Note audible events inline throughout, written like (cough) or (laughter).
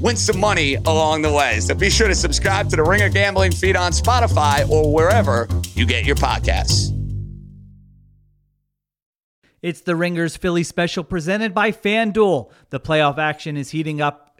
win some money along the way. So be sure to subscribe to the Ringer Gambling feed on Spotify or wherever you get your podcasts. It's the Ringers Philly special presented by FanDuel. The playoff action is heating up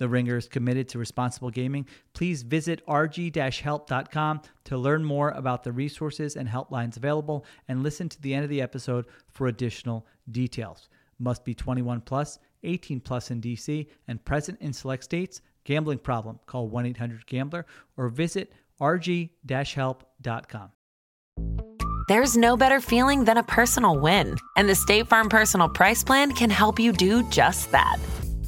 The Ringer is committed to responsible gaming. Please visit rg-help.com to learn more about the resources and helplines available and listen to the end of the episode for additional details. Must be 21 plus, 18 plus in DC and present in select states. Gambling problem? Call 1-800-GAMBLER or visit rg-help.com. There's no better feeling than a personal win, and the State Farm Personal Price Plan can help you do just that.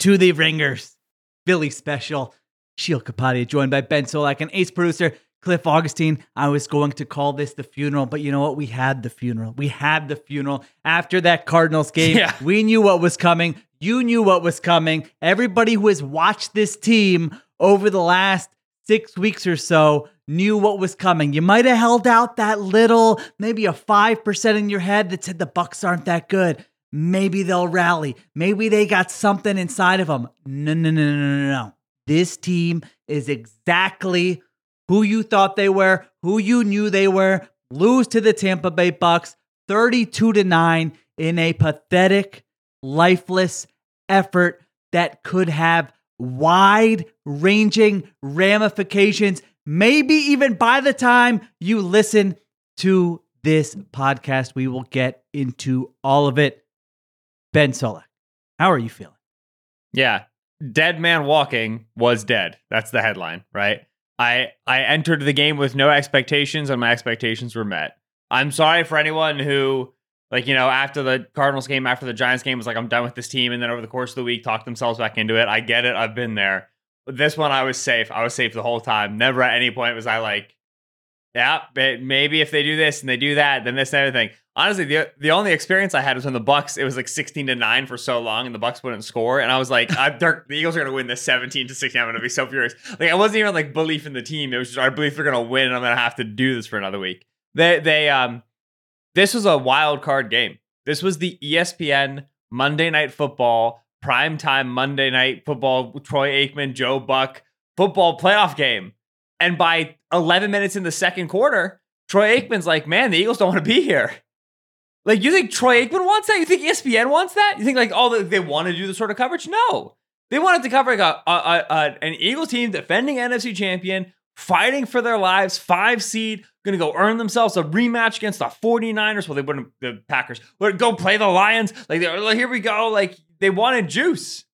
To the Ringers Philly special. Sheil Kapadia joined by Ben Solak and ace producer Cliff Augustin. I was going to call this the funeral, but you know what? We had the funeral. We had the funeral after that Cardinals game. Yeah. We knew what was coming. You knew what was coming. Everybody who has watched this team over the last six weeks or so knew what was coming. You might have held out that little, maybe a 5% in your head that said the Bucks aren't that good. Maybe they'll rally. Maybe they got something inside of them. No, no, no, no, no, no. This team is exactly who you thought they were, who you knew they were. Lose to the Tampa Bay Bucks 32 to 9 in a pathetic, lifeless effort that could have wide ranging ramifications. Maybe even by the time you listen to this podcast, we will get into all of it. Ben Solak, how are you feeling? Yeah. Dead man walking was dead. That's the headline, right? I I entered the game with no expectations and my expectations were met. I'm sorry for anyone who like, you know, after the Cardinals game, after the Giants game was like I'm done with this team and then over the course of the week talked themselves back into it. I get it. I've been there. This one I was safe. I was safe the whole time. Never at any point was I like yeah, maybe if they do this and they do that, then this and everything. Honestly, the the only experience I had was when the Bucks. It was like sixteen to nine for so long, and the Bucks wouldn't score, and I was like, I, the Eagles are going to win this seventeen to sixteen. I'm going to be so furious. Like I wasn't even like belief in the team. It was just I believe they're going to win, and I'm going to have to do this for another week. They they um, this was a wild card game. This was the ESPN Monday Night Football prime time Monday Night Football. Troy Aikman, Joe Buck football playoff game. And by 11 minutes in the second quarter, Troy Aikman's like, man, the Eagles don't want to be here. Like, you think Troy Aikman wants that? You think ESPN wants that? You think like, oh, they want to do this sort of coverage? No, they wanted to cover like a, a, a, an Eagles team defending NFC champion, fighting for their lives, five seed, going to go earn themselves a rematch against the 49ers. Well, they wouldn't, the Packers would go play the Lions. Like, like, here we go. Like, they wanted juice.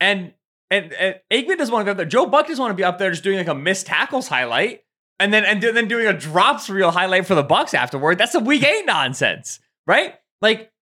And, and, and Aikman doesn't want to be up there. Joe Buck doesn't want to be up there just doing like a missed tackles highlight and then and then doing a drops reel highlight for the Bucks afterward. That's some week eight nonsense, right? Like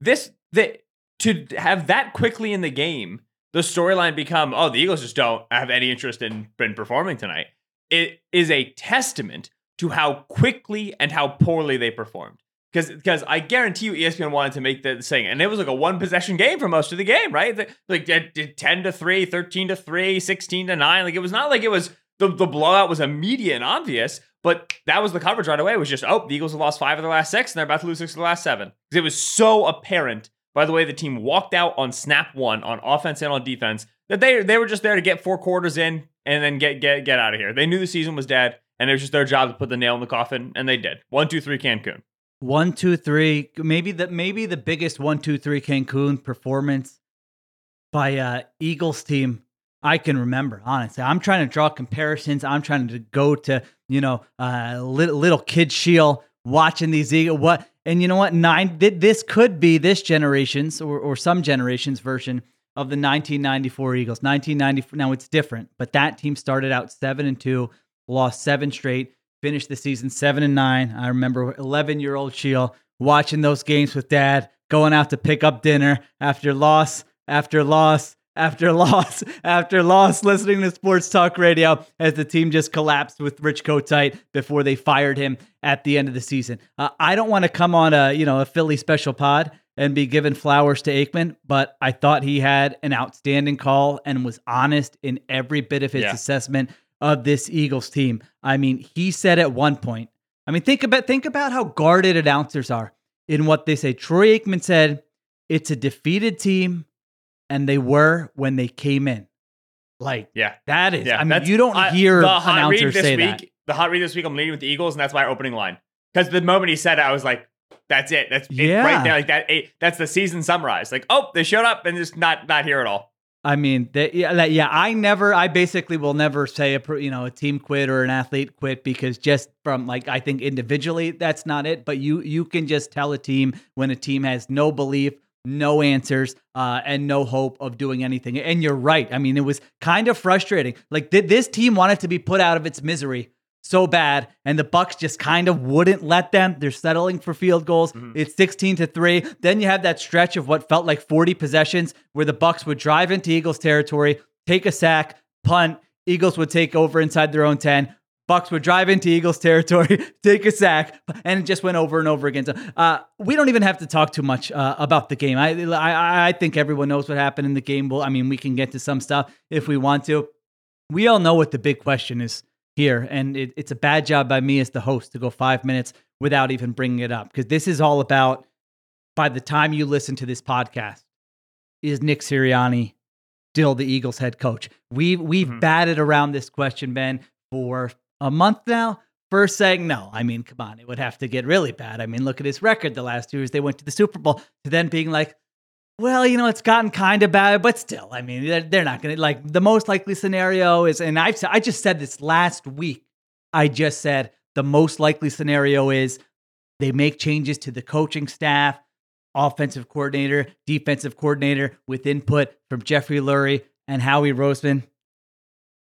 this, the to have that quickly in the game, the storyline become, oh, the Eagles just don't have any interest in, in performing tonight. it is a testament to how quickly and how poorly they performed. Because because I guarantee you ESPN wanted to make the thing, and it was like a one possession game for most of the game, right? Like 10 to 3, 13 to 3, 16 to 9. Like it was not like it was the, the blowout was immediate and obvious, but that was the coverage right away. It was just, oh, the Eagles have lost five of the last six, and they're about to lose six of the last seven. Because it was so apparent by the way the team walked out on snap one on offense and on defense that they they were just there to get four quarters in and then get get get out of here. They knew the season was dead, and it was just their job to put the nail in the coffin, and they did. One, two, three, Cancun. One, two, three. Maybe the maybe the biggest one, two, three Cancun performance by uh Eagles team I can remember. Honestly, I'm trying to draw comparisons. I'm trying to go to you know uh little, little kid Sheil watching these Eagles. What and you know what? Nine. Th- this could be this generation's or or some generation's version of the 1994 Eagles. 1994. Now it's different, but that team started out seven and two, lost seven straight, finished the season seven and nine. I remember 11 year old Sheil watching those games with dad, going out to pick up dinner after loss after loss after (laughs) loss after loss, listening to sports talk radio as the team just collapsed with Rich Kotite before they fired him at the end of the season. Uh, I don't want to come on a you know a Philly special pod and be given flowers to Aikman, but I thought he had an outstanding call and was honest in every bit of his Yeah. assessment of this Eagles team. I mean, he said at one point, I mean, think about think about how guarded announcers are in what they say. Troy Aikman said, "It's a defeated team, and they were when they came in." Like Yeah. that is. Yeah, I mean, you don't hear the hot read this say week. that. The hot read this week, I'm leading with the Eagles, and that's my opening line. Because the moment he said it, I was like, "That's it. That's it Yeah. right there. Like that. It, that's the season summarized. Like, oh, they showed up and just not not here at all. I mean, that, yeah, that, yeah. I never, I basically will never say a, pro- you know, a team quit or an athlete quit because just from like, I think individually that's not it. But you, you can just tell a team when a team has no belief, no answers, uh, and no hope of doing anything. And you're right. I mean, it was kind of frustrating. Like th- this team wanted to be put out of its misery so bad, and the Bucks just kind of wouldn't let them. They're settling for field goals. It's 16 to 3. Then you have that stretch of what felt like 40 possessions where the Bucks would drive into Eagles territory, take a sack, punt, Eagles would take over inside their own 10. Bucks would drive into Eagles territory, (laughs) take a sack, and it just went over and over again. So uh, we don't even have to talk too much uh, about the game. I, I I think everyone knows what happened in the game. Well, I mean, we can get to some stuff if we want to. We all know what the big question is here, and it, it's a bad job by me as the host to go five minutes without even bringing it up because this is all about. By the time you listen to this podcast, is Nick Sirianni still the Eagles head coach? We we've Mhm. batted around this question, Ben, for a month now. First saying no. I mean, come on, it would have to get really bad. I mean, look at his record the last two years. They went to the Super Bowl to then being like, well, you know, it's gotten kind of bad, but still, I mean, they're, they're not going to like the most likely scenario is, and I've I just said this last week. I just said the most likely scenario is they make changes to the coaching staff, offensive coordinator, defensive coordinator, with input from Jeffrey Lurie and Howie Roseman.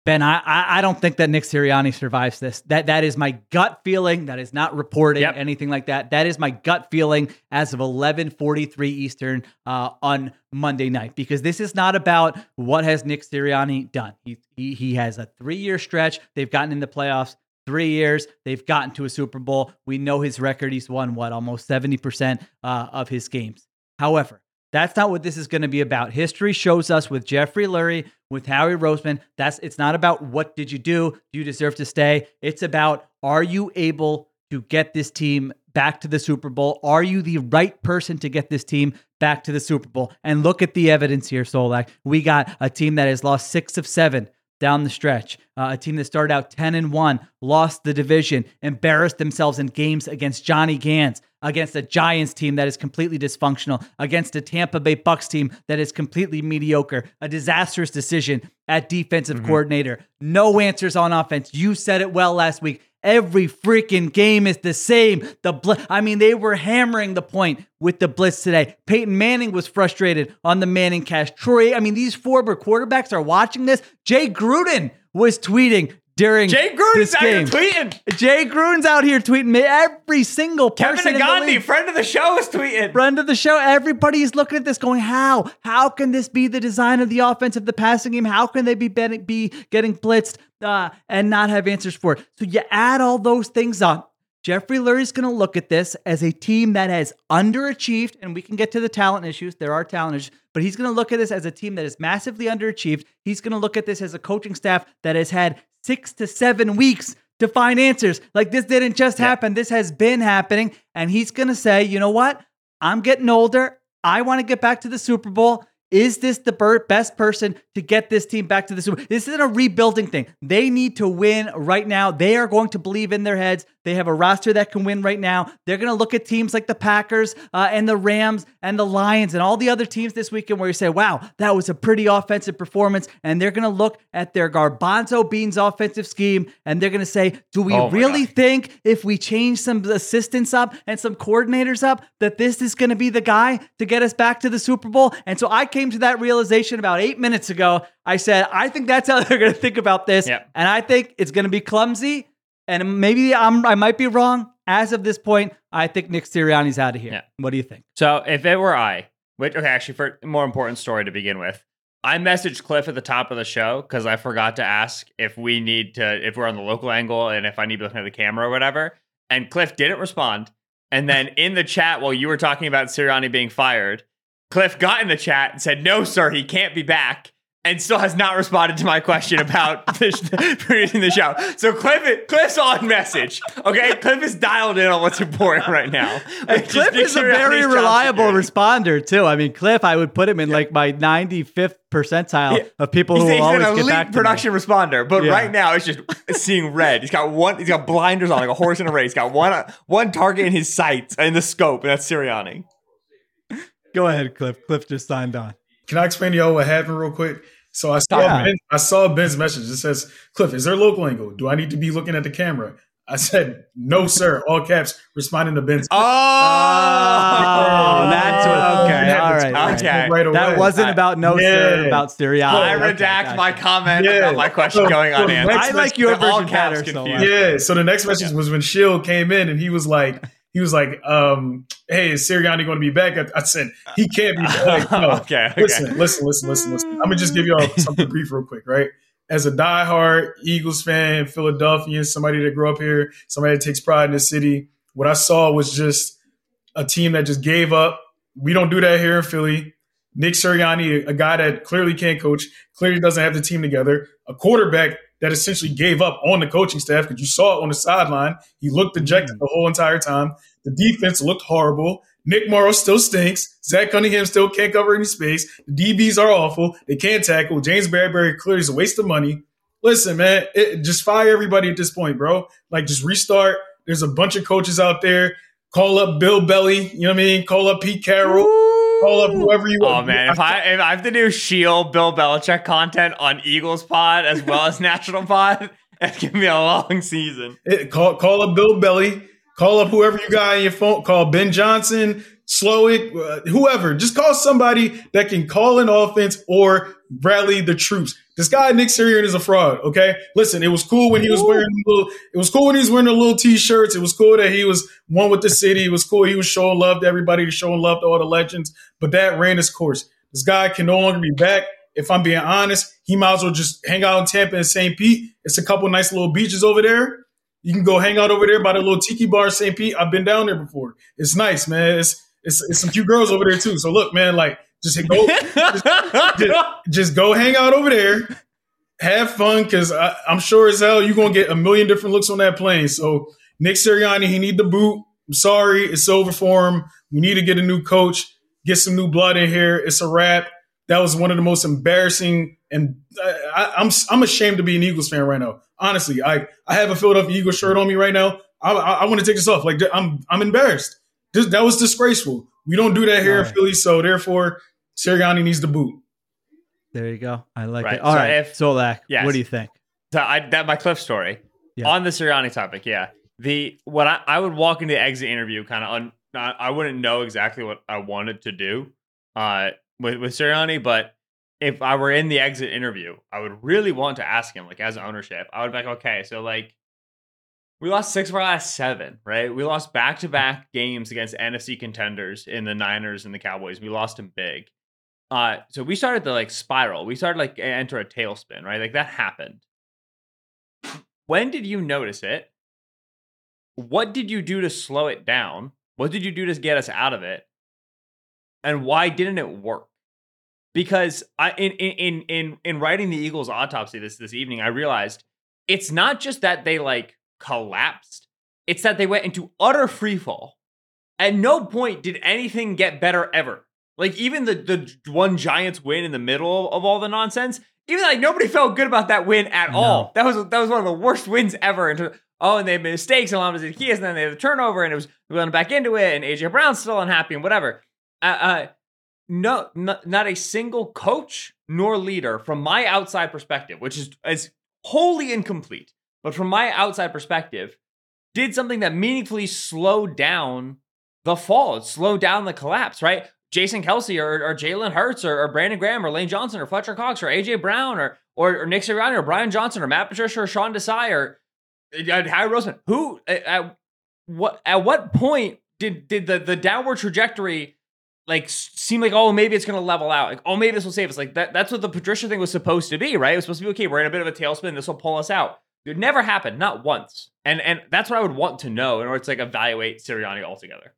Ben, I, I I don't think that Nick Sirianni survives this. That that is my gut feeling. That is not reporting Yep. anything like that. That is my gut feeling as of 11:43 Eastern uh, on Monday night. Because this is not about what has Nick Sirianni done. He he, he has a three year stretch. They've gotten in the playoffs three years. They've gotten to a Super Bowl. We know his record. He's won what almost 70 percent uh, of his games. However, that's not what this is going to be about. History shows us with Jeffrey Lurie, with Howie Roseman, that's it's not about what did you do, do you deserve to stay? It's about are you able to get this team back to the Super Bowl? Are you the right person to get this team back to the Super Bowl? And look at the evidence here, Solak. We got a team that has lost six of seven down the stretch. Uh, a team that started out 10 and 1, lost the division, embarrassed themselves in games against Johnny Gannon's, against a Giants team that is completely dysfunctional, against a Tampa Bay Bucks team that is completely mediocre, a disastrous decision at defensive mm-hmm. coordinator, no answers on offense. You said it well last week. Every freaking game is the same. The bl- I mean, they were hammering the point with the blitz today. Peyton Manning was frustrated on the Manning cast. Troy, I mean, these former quarterbacks are watching this. Jay Gruden was tweeting, during Jay Gruden's out here tweeting. Jay Gruden's out here tweeting. Every single Kevin person in the Gandhi, league. friend of the show, is tweeting. friend of the show. Everybody's looking at this going, how? How can this be the design of the offense of the passing game? How can they be be getting blitzed uh, and not have answers for it? So you add all those things up. Jeffrey Lurie's going to look at this as a team that has underachieved, and we can get to the talent issues. There are talent issues, but he's going to look at this as a team that is massively underachieved. He's going to look at this as a coaching staff that has had six to seven weeks to find answers. Like this didn't just happen. This has been happening. And he's going to say, you know what? I'm getting older. I want to get back to the Super Bowl. Is this the best person to get this team back to the Super Bowl? This isn't a rebuilding thing. They need to win right now. They are going to believe in their heads. They have a roster that can win right now. They're going to look at teams like the Packers uh, and the Rams and the Lions and all the other teams this weekend where you say, wow, that was a pretty offensive performance. And they're going to look at their Garbanzo Beans offensive scheme and they're going to say, do we Oh really God. think if we change some assistants up and some coordinators up that this is going to be the guy to get us back to the Super Bowl? And so I came to that realization about eight minutes ago. I said, I think that's how (laughs) they're going to think about this. Yep. And I think it's going to be clumsy. And maybe I'm, I might be wrong. As of this point, I think Nick Sirianni's out of here. Yeah. What do you think? So if it were I, which okay, actually, for more important story to begin with, I messaged Cliff at the top of the show because I forgot to ask if we need to, if we're on the local angle and if I need to look at the camera or whatever. And Cliff didn't respond. And then (laughs) in the chat, while you were talking about Sirianni being fired, Cliff got in the chat and said, "No, sir, he can't be back." And still has not responded to my question about (laughs) the, producing the show. So Cliff, Cliff's on message. Okay, Cliff is dialed in on what's important right now. Cliff is a very reliable responder too. I mean, Cliff, I would put him in like my 95th percentile Yeah. of people He's, who he's will always an get elite back to me. production responder, but Yeah. right now it's just seeing red. He's got one. He's got blinders on, like a horse in a race. He's got one one target in his sights in the scope, and that's Sirianni. Go ahead, Cliff. Cliff just signed on. Can I explain to y'all what happened real quick? So I saw Yeah. ben, I saw Ben's message. It says, "Cliff, is there a local angle? Do I need to be looking at the camera?" I said, "No, sir." All caps, responding to Ben's. Oh, Oh, that's what. Oh, okay, Yeah, all it's right. fine. Okay. Right away. That wasn't about no sir, Yeah. about Sirianni. I Okay, redact gotcha. my comment Yeah. about my question So- going so unanswered. I like your They're all version caps better. So confused. Uh, yeah. So the next message was when Sheil came in and he was like, he was like, um, "Hey, is Sirianni going to be back?" I, I said, "He can't be back." (laughs) No. Okay, okay. Listen, listen, listen, listen, listen. I'm gonna just give y'all something brief real quick, right? As a diehard Eagles fan, Philadelphian, somebody that grew up here, somebody that takes pride in the city, what I saw was just a team that just gave up. We don't do that here in Philly. Nick Sirianni, a guy that clearly can't coach, clearly doesn't have the team together, a quarterback that essentially gave up on the coaching staff because you saw it on the sideline. He looked dejected mm. the whole entire time. The defense looked horrible. Nick Morrow still stinks. Zach Cunningham still can't cover any space. The DBs are awful. They can't tackle. James Bradberry clearly is a waste of money. Listen, man, it, just fire everybody at this point, bro. Like, just restart. There's a bunch of coaches out there. Call up Bill Belly. You know what I mean? Call up Pete Carroll. Call up whoever you want. Oh man, if I if I have to do Sheil Bill Belichick content on Eagles Pod as well as (laughs) National Pod, (laughs) it's gonna be a long season. It- call call up Bill Belly. Call up whoever you got on your phone. Call Ben Johnson, Solak, uh, whoever. Just call somebody that can call an offense or rally the troops. This guy Nick Sirianni is a fraud. Okay, listen. It was cool when he was wearing the little. It was cool when he was wearing the little t-shirts. It was cool that he was one with the city. It was cool he was showing love to everybody, showing love to all the legends. But that ran its course. This guy can no longer be back. If I'm being honest, he might as well just hang out in Tampa and St. Pete. It's a couple nice little beaches over there. You can go hang out over there by the little tiki bar St. Pete. I've been down there before. It's nice, man. It's it's, it's some cute girls over there too. So look, man, like just go just, just, just go hang out over there. Have fun because I'm sure as hell you're gonna get a million different looks on that plane. So Nick Sirianni, he need the boot. I'm sorry, it's over for him. We need to get a new coach, get some new blood in here. It's a wrap. That was one of the most embarrassing, and I, I, I'm I'm ashamed to be an Eagles fan right now. Honestly, I I have a Philadelphia Eagles shirt on me right now. I I, I want to take this off. Like I'm I'm embarrassed. This, that was disgraceful. We don't do that here in Right. Philly, so therefore Sirianni needs the boot. There you go. I like Right. it. All So right, if- Solak, Yes. what do you think? So I that my Cliff story Yeah. on the Sirianni topic. Yeah, the what I, I would walk into the exit interview kind of un, I, I wouldn't know exactly what I wanted to do uh with with Sirianni, but if I were in the exit interview, I would really want to ask him, like as ownership, I would be like, okay, so like we lost six of our last seven, right? We lost back to back games against NFC contenders in the Niners and the Cowboys. We lost them big. Uh, so we started to like spiral. We started like enter a tailspin, right? Like that happened. When did you notice it? What did you do to slow it down? What did you do to get us out of it? And why didn't it work? Because I in in in in writing the Eagles autopsy this this evening, I realized it's not just that they like collapsed, it's that they went into utter freefall. At no point did anything get better ever. Like even the the one Giants win in the middle of all the nonsense, even like nobody felt good about that win at No. all. That was that was one of the worst wins ever. And oh, and they made mistakes and Lamas Zacchaeus, and then they had a turnover, and it was going back into it, and AJ Brown's still unhappy and whatever. Uh, uh no, not, not a single coach nor leader from my outside perspective, which is is wholly incomplete, but from my outside perspective, did something that meaningfully slowed down the fall, slowed down the collapse, right? Jason Kelce or, or Jalen Hurts or, or Brandon Graham or Lane Johnson or Fletcher Cox or AJ Brown or or, or Nick Sirianni or Brian Johnson or Matt Patricia or Sean Desai or uh, Harry Roseman. Who at, at what at what point did did the the downward trajectory like seem like oh maybe it's gonna level out like oh maybe this will save us like that that's what the Patricia thing was supposed to be right it was supposed to be okay we're in a bit of a tailspin this will pull us out it never happened not once and and that's what I would want to know in order to like evaluate Sirianni altogether.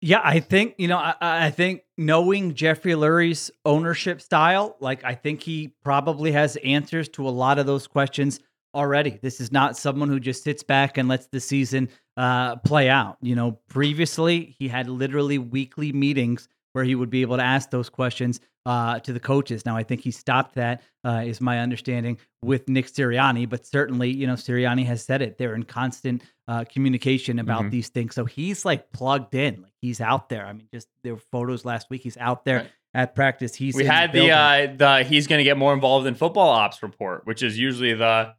Yeah, I think you know. I, I think knowing Jeffrey Lurie's ownership style, like I think he probably has answers to a lot of those questions already. This is not someone who just sits back and lets the season uh, play out. You know, previously he had literally weekly meetings where he would be able to ask those questions uh, to the coaches. Now, I think he stopped that, uh, is my understanding, with Nick Sirianni. But certainly, you know, Sirianni has said it. They're in constant uh, communication about Mhm. these things. So he's like plugged in. Like he's out there. I mean, just there were photos last week. He's out there Right. at practice. He's we had the building. uh the he's going to get more involved in football ops report, which is usually the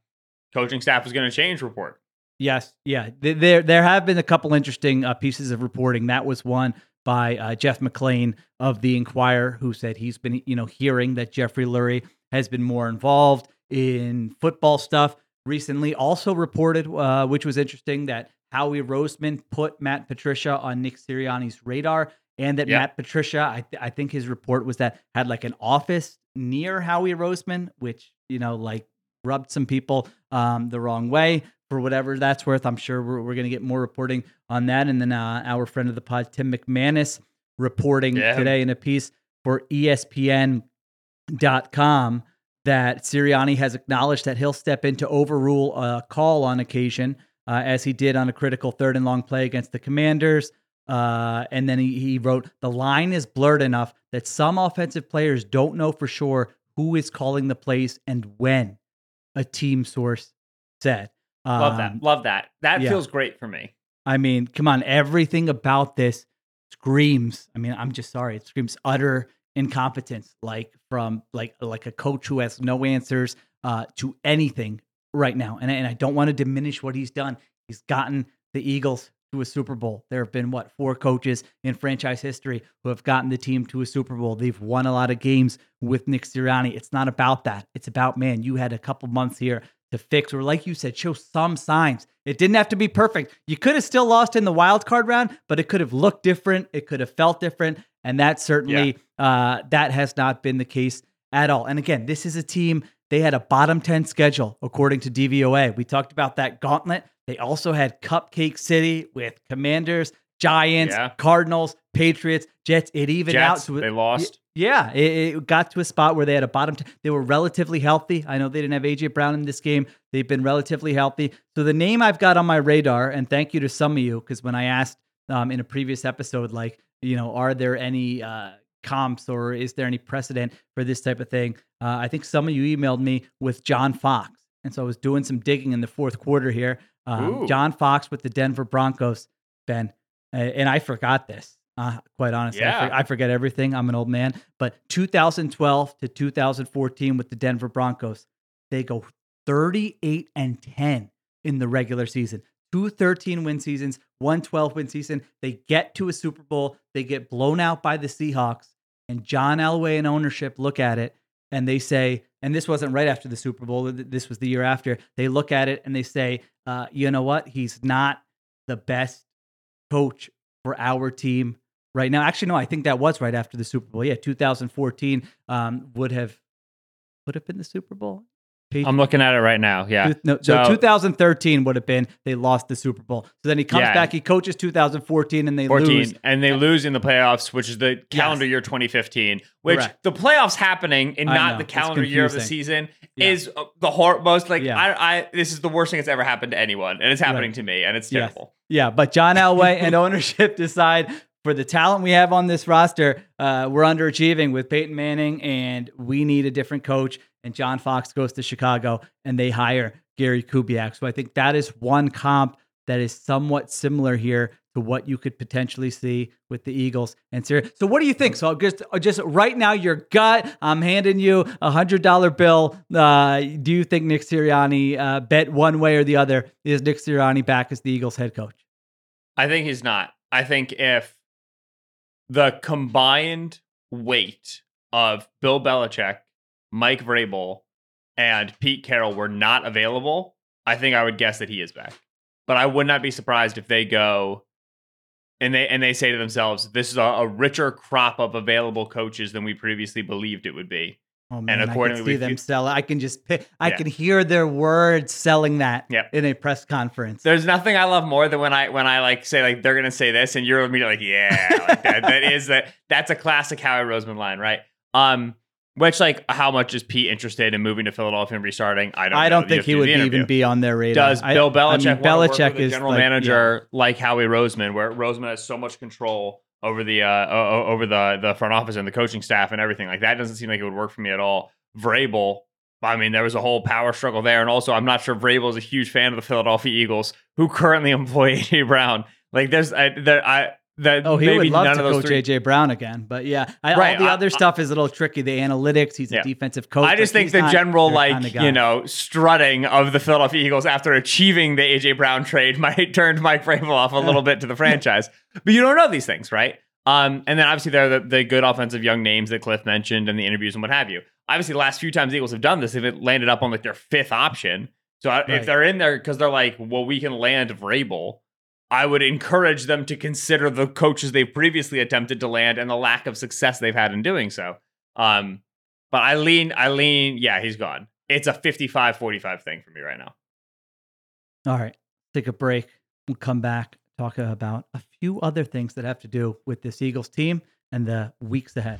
coaching staff is going to change report. Yes, yeah. There, there have been a couple interesting uh, pieces of reporting. That was one by uh, Jeff McLane of the Inquirer, who said he's been, you know, hearing that Jeffrey Lurie has been more involved in football stuff recently. Also reported, uh, which was interesting, that Howie Roseman put Matt Patricia on Nick Sirianni's radar, and that Yeah. Matt Patricia, I, th- I think his report was that had like an office near Howie Roseman, which you know, like rubbed some people um, the wrong way for whatever that's worth. I'm sure we're, we're going to get more reporting on that. And then uh, our friend of the pod, Tim McManus, reporting Yeah. today in a piece for ESPN.com that Sirianni has acknowledged that he'll step in to overrule a call on occasion, uh, as he did on a critical third and long play against the Commanders. Uh, and then he, he wrote, The line is blurred enough that some offensive players don't know for sure who is calling the plays and when, a team source said. Love Um, that. Love that. That yeah. feels great for me. I mean, come on, everything about this screams. I mean, I'm just sorry, it screams utter incompetence, like from like like a coach who has no answers uh, to anything right now. And I- and I don't want to diminish what he's done. He's gotten the Eagles to a Super Bowl. There have been what four coaches in franchise history who have gotten the team to a Super Bowl. They've won a lot of games with Nick Sirianni. It's not about that. It's about man, you had a couple months here to fix, or like you said, show some signs. It didn't have to be perfect. You could have still lost in the wild card round, but it could have looked different. It could have felt different, and that certainly uh, that has not been the case at all. And again, this is a team. They had a bottom ten schedule according to DVOA. We talked about that gauntlet. They also had Cupcake City with Commanders, Giants, Yeah. Cardinals, Patriots, Jets. It out Jets, to they lost. yeah, it, it got to a spot where they had a bottom. T- they were relatively healthy. I know they didn't have AJ Brown in this game. They've been relatively healthy. So the name I've got on my radar, and thank you to some of you, because when I asked um, in a previous episode, like you know, are there any uh, comps or is there any precedent for this type of thing? Uh, I think some of you emailed me with John Fox, and so I was doing some digging in the fourth quarter here. Um, John Fox with the Denver Broncos, Ben, and I forgot this. Uh, quite honestly, I, for- I forget everything. I'm an old man. But 2012 to 2014 with the Denver Broncos, they go 38 and 10 in the regular season. Two 13 win seasons, one 12 win season. They get to a Super Bowl. They get blown out by the Seahawks. and John Elway and ownership look at it and they say, and this wasn't right after the Super Bowl, this was the year after. They look at it and they say, uh, you know what? He's not the best coach for our team right now. Actually, no, I think that was right after the Super Bowl. Yeah, 2014 um, would have would have been the Super Bowl. I'm looking at it right now. Yeah. No, so, So- 2013 would have been they lost the Super Bowl. So then he comes Yeah. back, he coaches 2014, and they 14 lose. and they lose in the playoffs which is the calendar year 2015 which Correct. the playoffs happening and not the calendar year of the season Yeah. is uh, the hor- most like Yeah. I, I this is the worst thing that's ever happened to anyone and it's happening Right. to me and it's Yes. terrible Yeah, but John Elway and (laughs) ownership decide for the talent we have on this roster, uh, we're underachieving with Peyton Manning, and we need a different coach. And John Fox goes to Chicago, and they hire Gary Kubiak. So I think that is one comp that is somewhat similar here to what you could potentially see with the Eagles and Syria. So what do you think? So just just right now, your gut. I'm handing you a hundred dollar bill. Uh, do you think Nick Sirianni uh, bet one way or the other? Is Nick Sirianni back as the Eagles head coach? I think he's not. I think if the combined weight of Bill Belichick, Mike Vrabel, and Pete Carroll were not available, I think I would guess that he is back. But I would not be surprised if they go and they and they say to themselves, "This is a, a richer crop of available coaches than we previously believed it would be." Oh man, I accordingly, can see them feel- sell. I can just pick, I Yeah. can hear their words selling that Yep. in a press conference. There's nothing I love more than when I when I like say like they're gonna say this and you're immediately like yeah like that, that (laughs) is that that's a classic Howie Roseman line right um which like how much is Pete interested in moving to Philadelphia and restarting I don't I don't You think he would the be, interview. even be on their radar. does I- Bill I Belichick mean, want work Belichick is general like, yeah. manager like Howie Roseman where Roseman has so much control over the uh over the the front office and the coaching staff and everything like that doesn't seem like it would work for me at all Vrabel I mean, there was a whole power struggle there. And also, I'm not sure Vrabel is a huge fan of the Philadelphia Eagles, who currently (laughs) employ A.J. Brown. Like, there's, I, there, I, that Oh, he maybe would love to coach three. AJ Brown again, but yeah, I, Right, all the I- other I- stuff is a little tricky. The analytics, he's Yeah. a defensive coach. I just think the general, like, you know, strutting of the Philadelphia Eagles after achieving the A.J. Brown trade (laughs) might turn Mike Vrabel off a little bit to the (laughs) franchise. But you don't know these things, right? Um, and then obviously there are the, the good offensive young names that Cliff mentioned and the interviews and what have you. Obviously, the last few times the Eagles have done this, they've landed up on like their fifth option. So Right. if they're in there because they're like, well, we can land Vrabel, I would encourage them to consider the coaches they've previously attempted to land and the lack of success they've had in doing so. Um, but I lean, I lean, yeah, he's gone. It's a 55 45 thing for me right now. All right, take a break. We'll come back talk about a few other things that have to do with this Eagles team and the weeks ahead.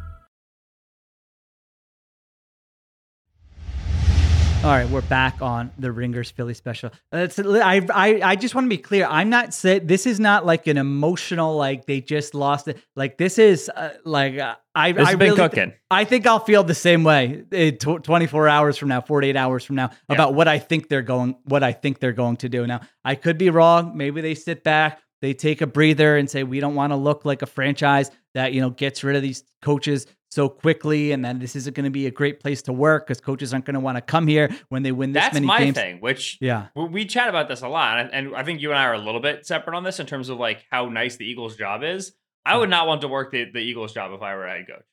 All right, we're back on the Ringers Philly special. It's, I, I, I just want to be clear. I'm not saying this is not like an emotional, like they just lost it. Like this is uh, like uh, I, This I been really, cooking. I think I'll feel the same way uh, tw- 24 hours from now, 48 hours from now about what I think they're going, what I think they're going to do. Now, I could be wrong. Maybe they sit back, they take a breather and say, we don't want to look like a franchise that, you know, gets rid of these coaches so quickly and then this isn't going to be a great place to work because coaches aren't going to want to come here when they win this That's many my games. thing, which Yeah. we, chat about this a lot, and, I think you and I are a little bit separate on this in terms of like how nice the Eagles' job is. I would not want to work the, the Eagles' job if I were a head coach,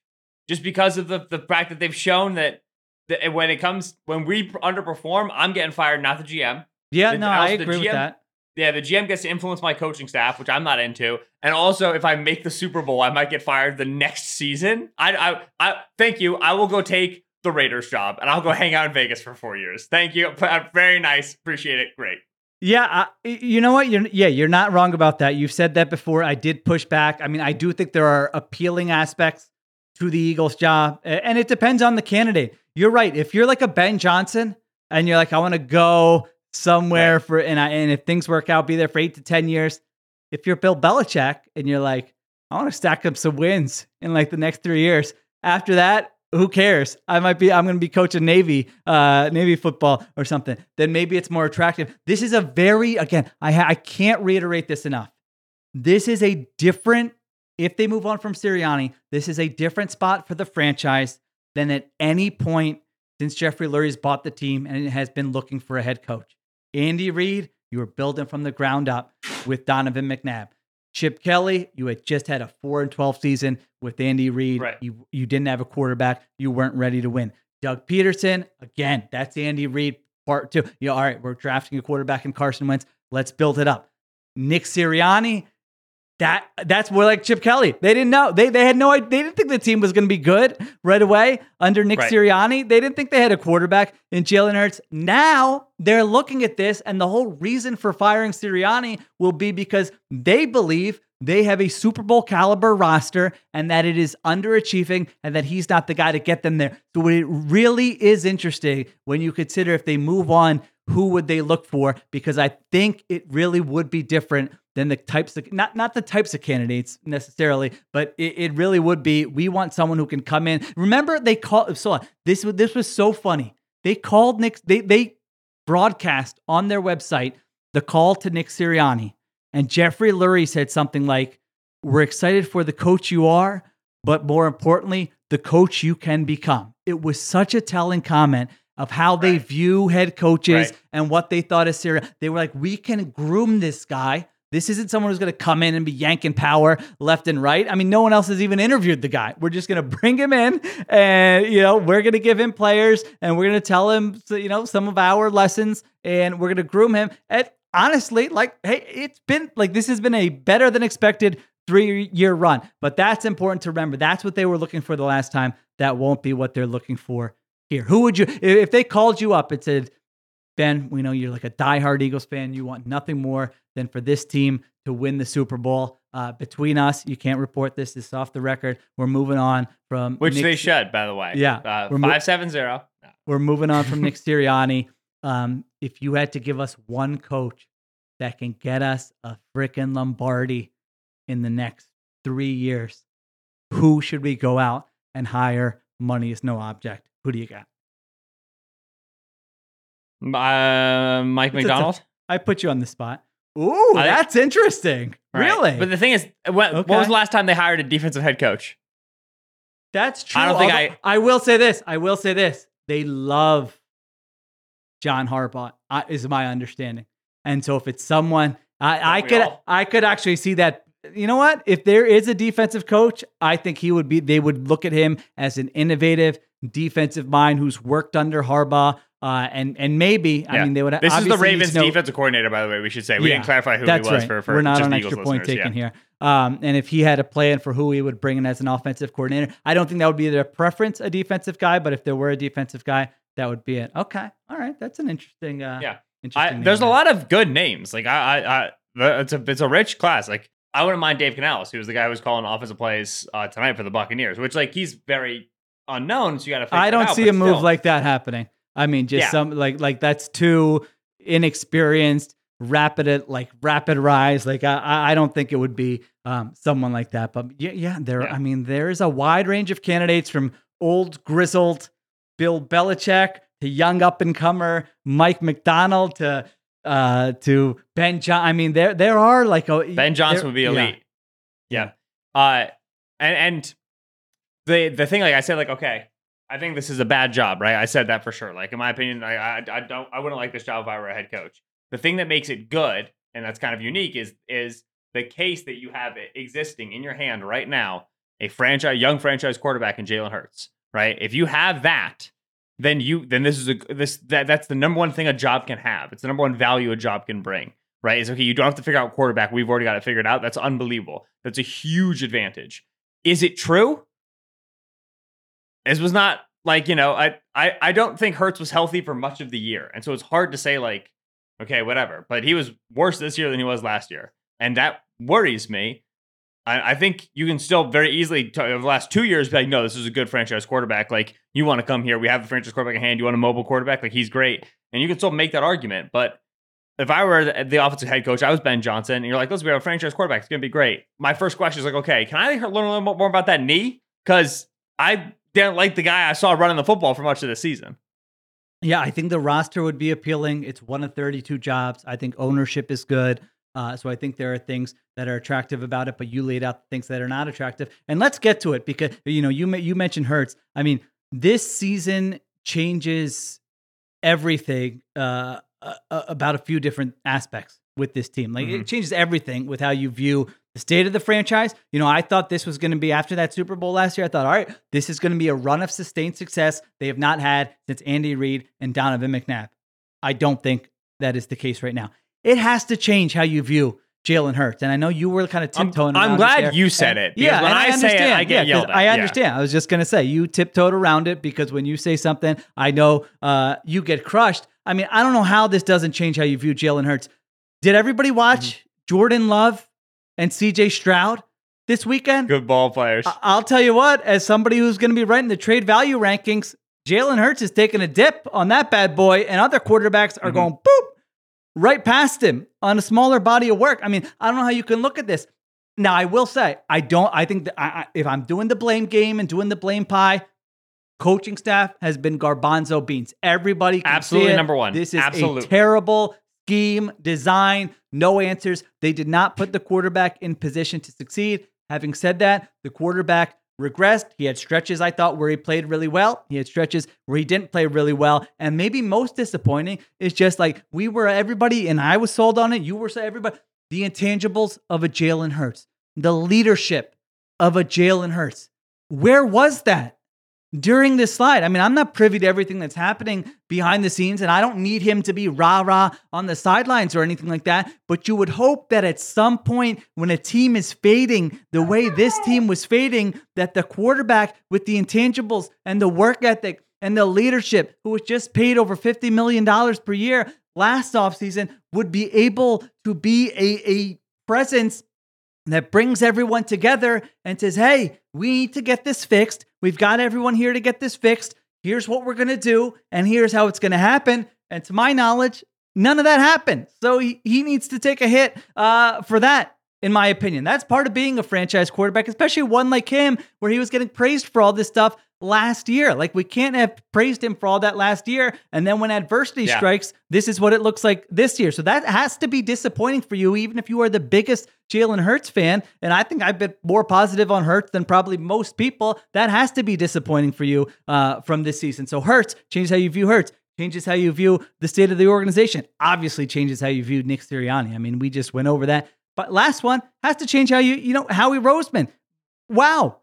just because of the the fact that they've shown that, that when it comes when we underperform, I'm getting fired, not the GM. Yeah, The- no, I agree with that. Yeah, the GM gets to influence my coaching staff, which I'm not into. And also, if I make the Super Bowl, I might get fired the next season. I, I, I thank you. I will go take the Raiders job, and I'll go hang out in Vegas for four years. Thank you. Uh, very nice. Appreciate it. Great. Yeah, I, you know what? You're yeah, you're not wrong about that. You've said that before. I did push back. I mean, I do think there are appealing aspects to the Eagles' job, and it depends on the candidate. You're right. If you're like a Ben Johnson and you're like, I want to go somewhere for and I and if things work out, be there for eight to ten years. if you're Bill Belichick and you're like, I want to stack up some wins in like the next three years. After that, who cares? I might be, I'm going to be coaching Navy, uh, Navy football or something. Then maybe it's more attractive. This is a very, again, I, ha- I can't reiterate this enough. This is a different, if they move on from Sirianni, this is a different spot for the franchise than at any point since Jeffrey Lurie's bought the team and it has been looking for a head coach. Andy Reid, you were building from the ground up with Donovan McNabb. Chip Kelly, you had just had a 4 and 12 season with Andy Reid. Right. You you didn't have a quarterback. You weren't ready to win. Doug Pederson, again, that's Andy Reid part 2. You know, all right, we're drafting a quarterback in Carson Wentz. Let's build it up. Nick Sirianni, that that's more like Chip Kelly. They didn't know. They they had no idea. They didn't think the team was going to be good right away under Nick Right. Sirianni. They didn't think they had a quarterback in Jalen Hurts. Now they're looking at this, and the whole reason for firing Sirianni will be because they believe they have a Super Bowl caliber roster and that it is underachieving and that he's not the guy to get them there. So it really is interesting when you consider if they move on, who would they look for? Because I think it really would be different than the types of not not the types of candidates necessarily, but it, it really would be. We want someone who can come in. Remember, they called so this was this was so funny. They called Nick. They they broadcast on their website the call to Nick Sirianni, and Jeffrey Lurie said something like, "We're excited for the coach you are, but more importantly, the coach you can become." It was such a telling comment of how they view head coaches Right. and what they thought of Syria. They were like, we can groom this guy. This isn't someone who's going to come in and be yanking power left and right. I mean, no one else has even interviewed the guy. We're just going (laughs) to bring him in and, you know, we're going to give him players and we're going to tell him, you know, some of our lessons and we're going to groom him. And honestly, like, hey, it's been like this has been a better than expected three year run. But that's important to remember. That's what they were looking for the last time. That won't be what they're looking for here. Who would you, if- they called you up and said, Ben, we know you're like a diehard Eagles fan. You want nothing more than for this team to win the Super Bowl. Uh, between us, you can't report this. This is off the record. We're moving on from Which Nick- they should, by the way. Yeah. Uh, We're mo- 570. We're moving on from Nick (laughs) Sirianni. Um, if you had to give us one coach that can get us a frickin' Lombardi in the next three years, who should we go out and hire? Money is no object. Who do you got? Uh, Mike It's Macdonald. I put you on the spot. Ooh, I- that's interesting. Right. Really? But the thing is, when, Okay. was the last time they hired a defensive head coach? That's true. I don't think although I will say this. I will say this. They love John Harbaugh, is my understanding. And so if it's someone, I, I could, all? I could actually see that. You know what? If there is a defensive coach, I think he would be. They would look at him as an innovative defensive mind who's worked under Harbaugh. Uh, and and maybe I mean they would. This is the Ravens know- defensive coordinator, by the way. We should say we Yeah, didn't clarify who he was right. for, for We're not just on Eagles extra point taken yeah. here. Um, and if he had a plan for who he would bring in as an offensive coordinator, I don't think that would be their preference, a defensive guy. But if there were a defensive guy, that would be it. Okay, all right, that's an interesting. Uh, Yeah. I, interesting. there's a lot of good names. Like I, I, I, it's a it's a rich class. Like I wouldn't mind Dave Canales, who was the guy who was calling offensive plays uh, tonight for the Buccaneers, which like he's very unknown, so you got to. there. I don't see a move like that happening. I mean, just Yeah. some like like that's too inexperienced, rapid like rapid rise. Like I- I don't think it would be um, someone like that. But yeah, yeah, there. Yeah. I mean, there is a wide range of candidates from old grizzled Bill Belichick to young up and comer Mike Macdonald to uh to Ben John. I mean, there there are like a Ben Johnson there- would be yeah. elite. Yeah. Uh, and and the the thing, like I said, like okay, I think this is a bad job, right? I said that for sure. Like in my opinion, I I, I don't I wouldn't like this job if I were a head coach. The thing that makes it good and that's kind of unique is is the case that you have existing in your hand right now, a franchise young franchise quarterback in Jalen Hurts, right? If you have that, then you then this is a this that that's the number one thing a job can have. It's the number one value a job can bring right? Is okay, you don't have to figure out quarterback. We've already got it figured out. That's unbelievable. That's a huge advantage. Is it true? This was not like, you know, I I I don't think Hurts was healthy for much of the year. And so it's hard to say like, okay, whatever. But he was worse this year than he was last year. And that worries me. I, I think you can still very easily, over the last two years, be like, no, this is a good franchise quarterback. Like, you want to come here. We have the franchise quarterback in hand. You want a mobile quarterback. Like, he's great. And you can still make that argument. But if I were the, the offensive head coach, I was Ben Johnson, and you're like, let's be a franchise quarterback. It's going to be great. My first question is like, okay, can I learn a little more about that knee? Because I didn't like the guy I saw running the football for much of the season. Yeah, I think the roster would be appealing. It's one of 32 jobs. I think ownership is good. Uh, so I think there are things that are attractive about it, but you laid out things that are not attractive. And let's get to it because you know you you mentioned Hurts. I mean, this season changes everything uh, uh, about a few different aspects with this team. Like Mhm. it changes everything with how you view the state of the franchise. You know, I thought this was going to be after that Super Bowl last year. I thought, all right, this is going to be a run of sustained success they have not had since Andy Reid and Donovan McNabb. I don't think that is the case right now. It has to change how you view Jalen Hurts. And I know you were kind of I'm- tiptoeing. I'm glad this you said And- it, because Yeah, when and I say it, understand. I get Yeah, yelled at. I Yeah. understand. I was just going to say you tiptoed around it because when you say something, I know uh, you get crushed. I mean, I don't know how this doesn't change how you view Jalen Hurts. Did everybody watch Mm-hmm. Jordan Love and CJ Stroud this weekend? Good ball players. I- I'll tell you what, as somebody who's going to be writing the trade value rankings, Jalen Hurts is taking a dip on that bad boy, and other quarterbacks are Mhm. going boop right past him on a smaller body of work. I mean, I don't know how you can look at this. Now, I will say, I don't. I think that I, I, if I'm doing the blame game and doing the blame pie, coaching staff has been garbanzo beans. Everybody can see Absolutely number one. This is Absolutely. a terrible scheme, design, no answers. They did not put the quarterback in position to succeed. Having said that, the quarterback regressed. He had stretches I thought where he played really well. He had stretches where he didn't play really well. And maybe most disappointing is just like we were everybody, and I was sold on it. You were so everybody. The intangibles of a Jalen Hurts, the leadership of a Jalen Hurts. Where was that? During this slide. I mean, I'm not privy to everything that's happening behind the scenes, and I don't need him to be rah rah on the sidelines or anything like that. But you would hope that at some point, when a team is fading the way this team was fading, that the quarterback with the intangibles and the work ethic and the leadership, who was just paid over $50 million per year last offseason, would be able to be a, a presence that brings everyone together and says, hey, we need to get this fixed. We've got everyone here to get this fixed. Here's what we're going to do, and here's how it's going to happen. And to my knowledge, none of that happened. So he, he needs to take a hit uh, for that, in my opinion. That's part of being a franchise quarterback, especially one like him, where he was getting praised for all this stuff last year. Like, we can't have praised him for all that last year. And then when adversity Yeah. strikes, this is what it looks like this year. So that has to be disappointing for you, even if you are the biggest Jalen Hurts fan. And I think I've been more positive on Hurts than probably most people. That has to be disappointing for you uh, from this season. So Hurts changes how you view Hurts. Changes how you view the state of the organization. Obviously, changes how you view Nick Sirianni. I mean, we just went over that. But last one has to change how you, you know, Howie Roseman. Wow,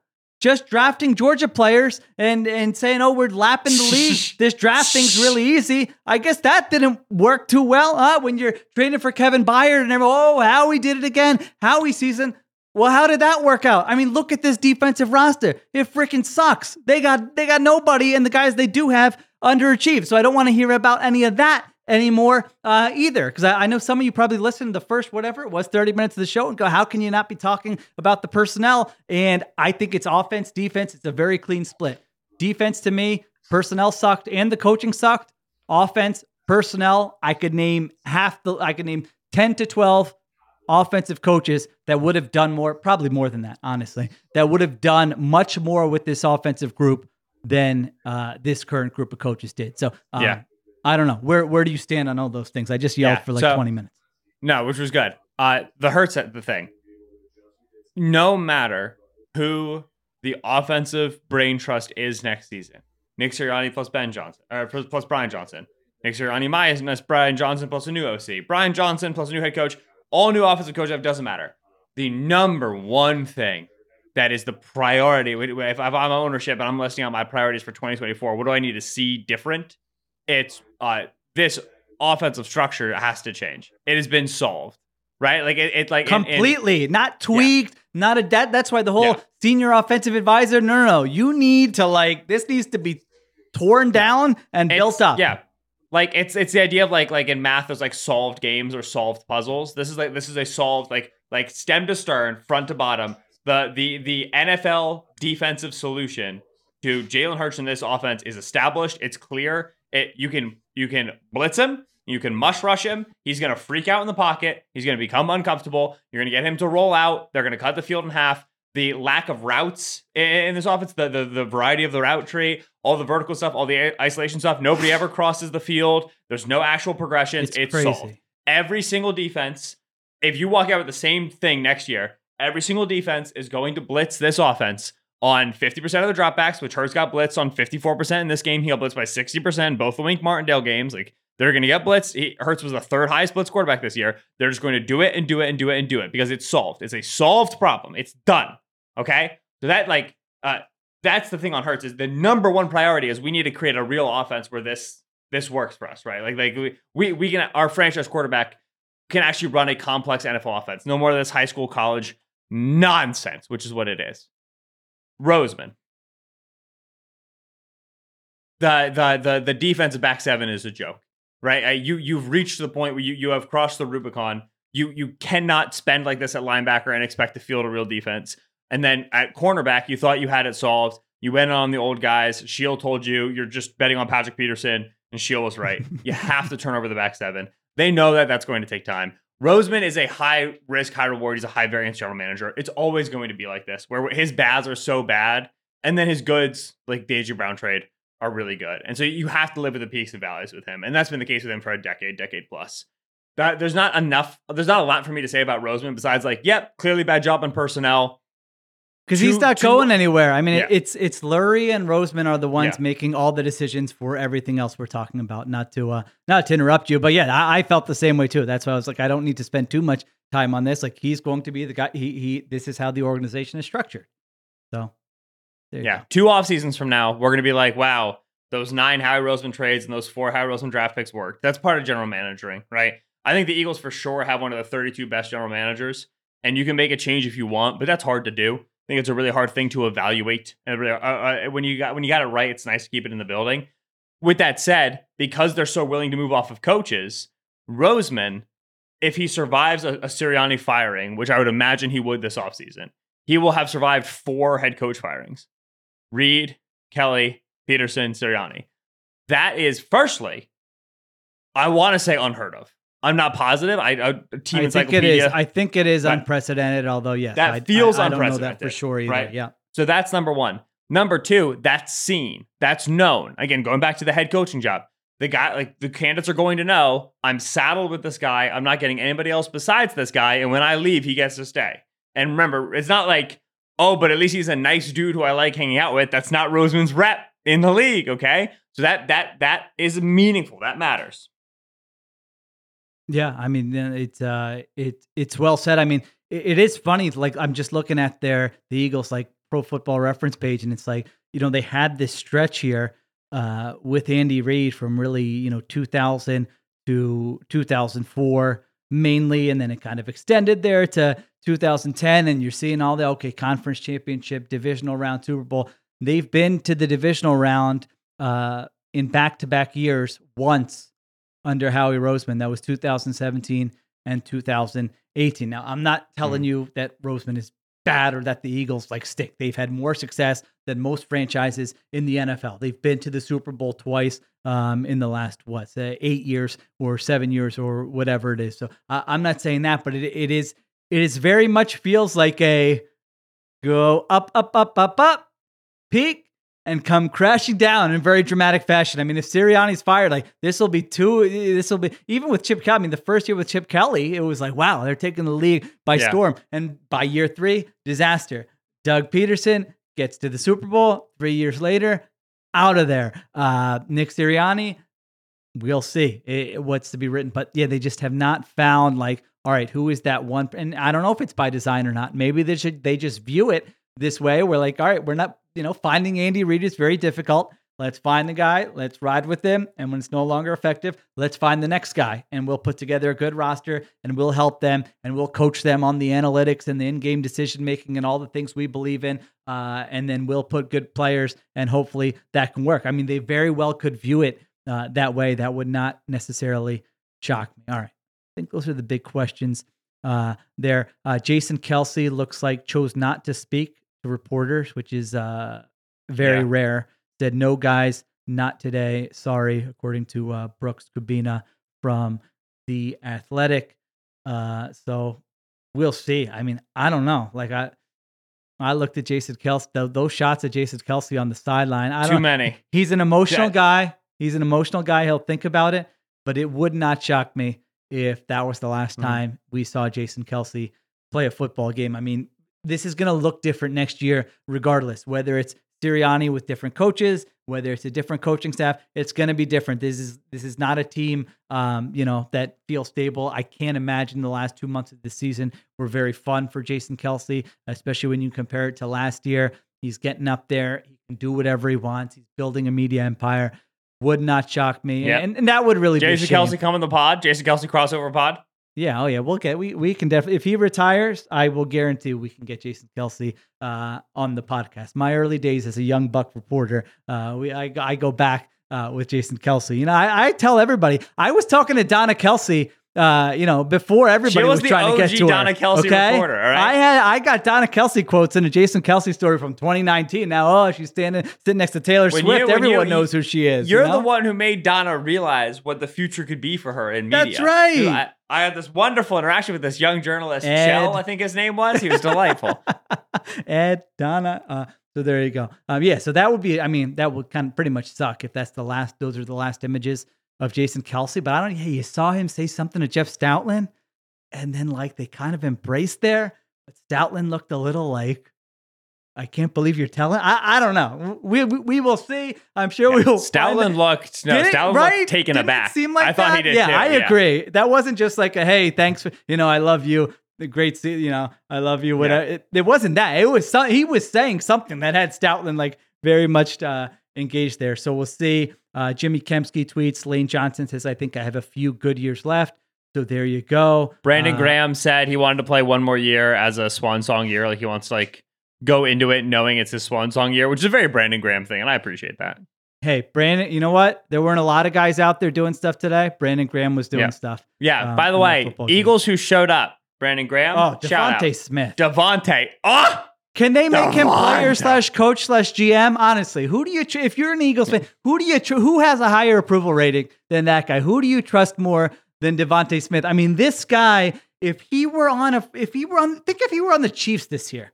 just drafting Georgia players and and saying, "Oh, we're lapping the (laughs) league. this drafting's really easy." I guess that didn't work too well, huh? When you're trading for Kevin Byard and everyone, oh, Howie did it again. Howie season. Well, how did that work out? I mean, look at this defensive roster. It freaking sucks. They got they got nobody, and the guys they do have underachieved. So I don't want to hear about any of that anymore uh, either. Because I, I know some of you probably listened to the first whatever it was, 30 minutes of the show and go, how can you not be talking about the personnel? And I think it's offense, defense. It's a very clean split. Defense to me, personnel sucked and the coaching sucked. Offense, personnel, I could name half the I could name 10 to 12 offensive coaches that would have done more, probably more than that, honestly, that would have done much more with this offensive group than uh, this current group of coaches did. So, um, Yeah. I don't know. Where where do you stand on all those things? I just yelled Yeah, for like so- 20 minutes. No, which was good. Uh, the Hurts at the thing. No matter who the offensive brain trust is next season, Nick Sirianni plus Ben Johnson, or plus plus Brian Johnson, Nick Sirianni minus Brian Johnson plus a new OC, Brian Johnson plus a new head coach, all new offensive coach. It doesn't matter. The number one thing that is the priority. If I'm ownership and I'm listing out my priorities for 2024, what do I need to see different? It's uh, this offensive structure has to change. It has been solved, right? Like it, it like Completely, not tweaked, not a that. That's why the whole Yeah. senior offensive advisor. No, no, no. You need to like this needs to be torn down and It's- built up. Yeah. Like it's it's the idea of like like in math there's like solved games or solved puzzles. This is like this is a solved like like stem to stern, front to bottom. The the the NFL defensive solution to Jalen Hurts in this offense is established. It's clear. It you can you can blitz him You can mush rush him. He's going to freak out in the pocket. He's going to become uncomfortable. You're going to get him to roll out. They're going to cut the field in half. The lack of routes in this offense, the, the the variety of the route tree, all the vertical stuff, all the isolation stuff. Nobody ever crosses the field. There's no actual progressions. It's It's, crazy. solved. Every single defense, if you walk out with the same thing next year, every single defense is going to blitz this offense on 50% of the dropbacks, which Hurts got blitzed on 54% in this game. He got blitzed by 60% both the Wink Martindale games. Like they're going to get blitzed. He, Hurts was the third highest blitz quarterback this year. They're just going to do it and do it and do it and do it because it's solved. It's a solved problem. It's done. Okay. So that like uh that's the thing on Hurts is the number one priority is we need to create a real offense where this this works for us, right? Like like we we, we can our franchise quarterback can actually run a complex NFL offense. No more of this high school college nonsense, which is what it is. Roseman. The the the the defensive back seven is a joke, right? You you've reached the point where you you have crossed the Rubicon. You you cannot spend like this at linebacker and expect to field a real defense. And then at cornerback, you thought you had it solved. You went on the old guys. Sheil told you you're just betting on Patrick Peterson, and Sheil was right. (laughs) you have to turn over the back seven. They know that that's going to take time. Roseman is a high risk, high reward. He's a high variance general manager. It's always going to be like this, where his bads are so bad, and then his goods, like the AJ Brown trade, are really good. And so you have to live with the peaks and valleys with him. And that's been the case with him for a decade, decade plus. That there's not enough, there's not a lot for me to say about Roseman besides like, yep, clearly bad job on personnel. Because he's not going anywhere. I mean, Yeah. it's it's Lurie and Roseman are the ones Yeah. making all the decisions for everything else we're talking about. Not to uh, not to interrupt you, but yeah, I, I felt the same way too. That's why I was like, I don't need to spend too much time on this. Like, he's going to be the guy. He he. This is how the organization is structured. So, Yeah. go. Two off seasons from now, we're going to be like, wow, those nine Howie Roseman trades and those four Howie Roseman draft picks worked. That's part of general managing, right? I think the Eagles for sure have one of the 32 best general managers, and you can make a change if you want, but that's hard to do. I think it's a really hard thing to evaluate. Really, uh, uh, when you got when you got it right, it's nice to keep it in the building. With that said, because they're so willing to move off of coaches, Roseman, if he survives a, a Sirianni firing, which I would imagine he would this offseason, he will have survived four head coach firings. Reid, Kelly, Pederson, Sirianni. That is, firstly, I want to say unheard of. I'm not positive. I, I team I think it is. I think it is That- unprecedented. Although, yes, that I, feels I, I don't know that for sure either. right? Yeah. So that's number one. Number two, that's seen. That's known. Again, going back to the head coaching job. The guy, like the candidates are going to know I'm saddled with this guy. I'm not getting anybody else besides this guy. And when I leave, he gets to stay. And remember, it's not like, oh, but at least he's a nice dude who I like hanging out with. That's not Roseman's rep in the league. Okay. So that that that is meaningful. That matters. Yeah, I mean it's uh it it's well said. I mean it, it is funny. Like I'm just looking at their the Eagles like Pro Football Reference page, and it's like you know they had this stretch here uh with Andy Reid from really you know 2000 to 2004 mainly, and then it kind of extended there to 2010, and you're seeing all the okay conference championship, divisional round, Super Bowl. They've been to the divisional round uh in back to back years once under Howie Roseman. That was 2017 and 2018. Now, I'm not telling you that Roseman is bad or that the Eagles like stick. They've had more success than most franchises in the NFL. They've been to the Super Bowl twice um, in the last what uh, eight years or seven years or whatever it is. So uh, I'm not saying that, but it, it is it is very much feels like a go up up up up up peak and come crashing down in very dramatic fashion. I mean, if Sirianni's fired, like this will be two. This will be even with Chip Kelly. I mean, the first year with Chip Kelly, it was like, wow, they're taking the league by Yeah. storm. And by year three, disaster. Doug Pederson gets to the Super Bowl. Three years later, out of there. Uh, Nick Sirianni, we'll see eh, what's to be written. But yeah, they just have not found like, all right, who is that one? And I don't know if it's by design or not. Maybe they should they just view it this way. We're like, all right, we're not, you know, finding Andy Reid is very difficult. Let's find the guy, let's ride with him. And when it's no longer effective, let's find the next guy. And we'll put together a good roster and we'll help them and we'll coach them on the analytics and the in game decision making and all the things we believe in. Uh, and then we'll put good players and hopefully that can work. I mean, they very well could view it uh, that way. That would not necessarily shock me. All right. I think those are the big questions uh, there. Uh, Jason Kelce looks like chose not to speak to reporters, which is uh, very Yeah. rare. Said no, guys, not today. Sorry, according to uh, Brooks Kubena from the Athletic. Uh, so we'll see. I mean, I don't know. Like I, I looked at Jason Kelce. Those shots at Jason Kelce on the sideline. I Too don't. many. (laughs) He's an emotional Yeah. guy. He's an emotional guy. He'll think about it. But it would not shock me if that was the last Mhm. time we saw Jason Kelce play a football game. I mean, this is going to look different next year, regardless, whether it's Sirianni with different coaches, whether it's a different coaching staff, it's going to be different. This is this is not a team, um, you know, that feels stable. I can't imagine the last two months of the season were very fun for Jason Kelce, especially when you compare it to last year. He's getting up there. He can do whatever he wants. He's building a media empire. Would not shock me, Yep. and, and that would really be a Jason. Kelce come on the pod. Jason Kelce crossover pod. Yeah, oh yeah, we'll get we we can definitely if he retires, I will guarantee we can get Jason Kelce uh, on the podcast. My early days as a young Buck reporter, uh, we I, I go back uh, with Jason Kelce. You know, I, I tell everybody I was talking to Donna Kelce. Uh, you know, before everybody was was, trying to get OG to her. Donna Kelce okay? reporter, all right? I had I got Donna Kelce quotes in a Jason Kelce story from 2019. Now, oh, she's standing sitting next to Taylor When Swift. you- Everyone you- knows who she is. You're you know? the one who made Donna realize what the future could be for her in media. That's right. I, I had this wonderful interaction with this young journalist, Ed. Shell, I think his name was. He was delightful. (laughs) Ed, Donna. Uh, so there you go. Um, yeah, so that would be. I mean, that would kind of pretty much suck if that's the last. Those are the last images of Jason Kelce. But I don't. Hey, you saw him say something to Jeff Stoutland, and then like they kind of embraced there. But Stoutland looked a little like. I can't believe you're telling. I, I don't know. We, we we will see. I'm sure we will. Stoutland looked no, Did it- Stoutland right? looked taken Didn't it aback. Seem like I thought that? he did Yeah, too. I agree. That wasn't just like a hey, thanks for you know, I love you. The great, you know, I love you. Whatever. It, it wasn't that. It was some, he was saying something that had Stoutland like very much uh, engaged there. So we'll see. Uh, Jimmy Kempski tweets. Lane Johnson says, "I think I have a few good years left." So there you go. Brandon Uh, Graham said he wanted to play one more year as a swan song year. Like he wants to like go into it knowing it's his swan song year, which is a very Brandon Graham thing, and I appreciate that. Hey, Brandon. You know what? There weren't a lot of guys out there doing stuff today. Brandon Graham was doing Yeah. stuff. Yeah. um, by the way, football game. Eagles who showed up. Brandon Graham. Oh, out. Smith. DeVonta. Oh, Can they make him player slash coach slash GM? Honestly, who do you tr- if you're an Eagles fan, who do you tr- who has a higher approval rating than that guy? Who do you trust more than DeVonta Smith? I mean, this guy, if he were on a if he were on think if he were on the Chiefs this year,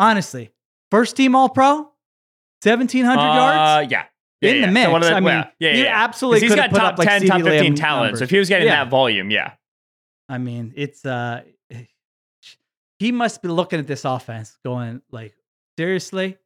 honestly, first team All Pro, seventeen hundred Uh, yards. yeah. Yeah, In the yeah. mix. one of I mean, yeah, yeah, you yeah. absolutely he's could got top up like 10, CeeDee top 15 Lamb talent. So if he was getting that volume, yeah. I mean, it's uh (sighs) he must be looking at this offense going like, seriously?